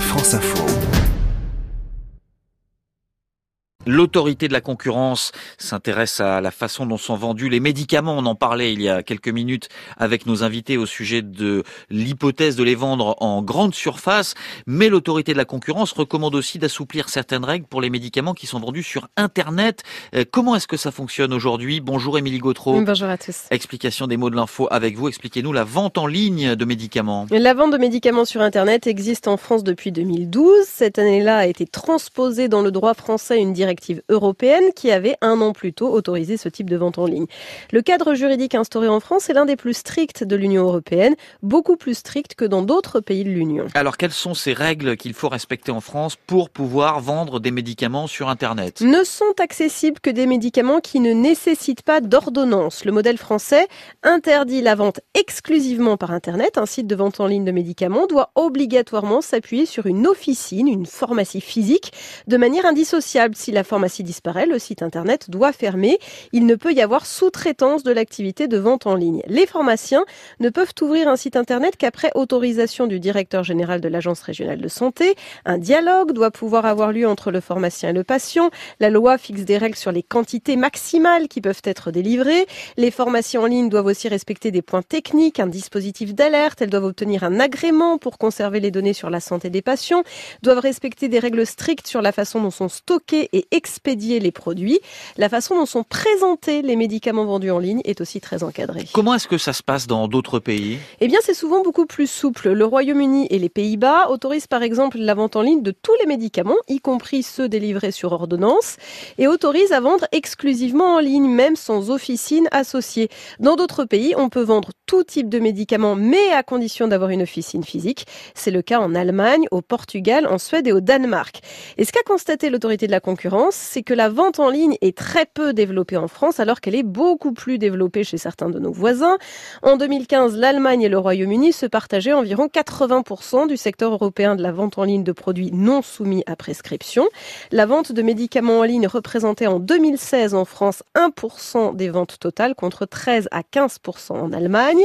France Info. L'autorité de la concurrence s'intéresse à la façon dont sont vendus les médicaments. On en parlait il y a quelques minutes avec nos invités au sujet de l'hypothèse de les vendre en grande surface. Mais l'autorité de la concurrence recommande aussi d'assouplir certaines règles pour les médicaments qui sont vendus sur Internet. Euh, comment est-ce que ça fonctionne aujourd'hui? Bonjour Émilie Gautreau. Bonjour à tous. Explication des mots de l'info avec vous. Expliquez-nous la vente en ligne de médicaments. La vente de médicaments sur Internet existe en France depuis 2012. Cette année-là a été transposée dans le droit français une directive européenne qui avait un an plus tôt autorisé ce type de vente en ligne. Le cadre juridique instauré en France est l'un des plus stricts de l'Union européenne, beaucoup plus strict que dans d'autres pays de l'Union. Alors quelles sont ces règles qu'il faut respecter en France pour pouvoir vendre des médicaments sur Internet? Ne sont accessibles que des médicaments qui ne nécessitent pas d'ordonnance. Le modèle français interdit la vente exclusivement par Internet. Un site de vente en ligne de médicaments doit obligatoirement s'appuyer sur une officine, une pharmacie physique, de manière indissociable. Si la pharmacie disparaît, le site internet doit fermer. Il ne peut y avoir sous-traitance de l'activité de vente en ligne. Les pharmaciens ne peuvent ouvrir un site internet qu'après autorisation du directeur général de l'agence régionale de santé. Un dialogue doit pouvoir avoir lieu entre le pharmacien et le patient. La loi fixe des règles sur les quantités maximales qui peuvent être délivrées. Les pharmacies en ligne doivent aussi respecter des points techniques, un dispositif d'alerte. Elles doivent obtenir un agrément pour conserver les données sur la santé des patients, doivent respecter des règles strictes sur la façon dont sont stockés et expédier les produits. La façon dont sont présentés les médicaments vendus en ligne est aussi très encadrée. Comment est-ce que ça se passe dans d'autres pays? Eh bien, c'est souvent beaucoup plus souple. Le Royaume-Uni et les Pays-Bas autorisent par exemple la vente en ligne de tous les médicaments, y compris ceux délivrés sur ordonnance, et autorisent à vendre exclusivement en ligne, même sans officine associée. Dans d'autres pays, on peut vendre tout type de médicaments, mais à condition d'avoir une officine physique. C'est le cas en Allemagne, au Portugal, en Suède et au Danemark. Et ce qu'a constaté l'autorité de la concurrence, c'est que la vente en ligne est très peu développée en France alors qu'elle est beaucoup plus développée chez certains de nos voisins. En 2015, l'Allemagne et le Royaume-Uni se partageaient environ 80% du secteur européen de la vente en ligne de produits non soumis à prescription. La vente de médicaments en ligne représentait en 2016 en France 1% des ventes totales contre 13 à 15% en Allemagne.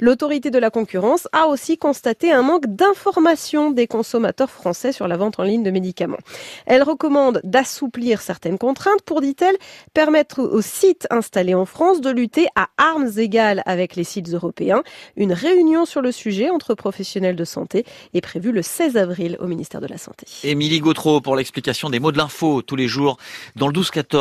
L'autorité de la concurrence a aussi constaté un manque d'information des consommateurs français sur la vente en ligne de médicaments. Elle recommande d'assouplir certaines contraintes pour, dit-elle, permettre aux sites installés en France de lutter à armes égales avec les sites européens. Une réunion sur le sujet entre professionnels de santé est prévue le 16 avril au ministère de la Santé. Émilie Gautreau pour l'explication des mots de l'info tous les jours dans le 12-14.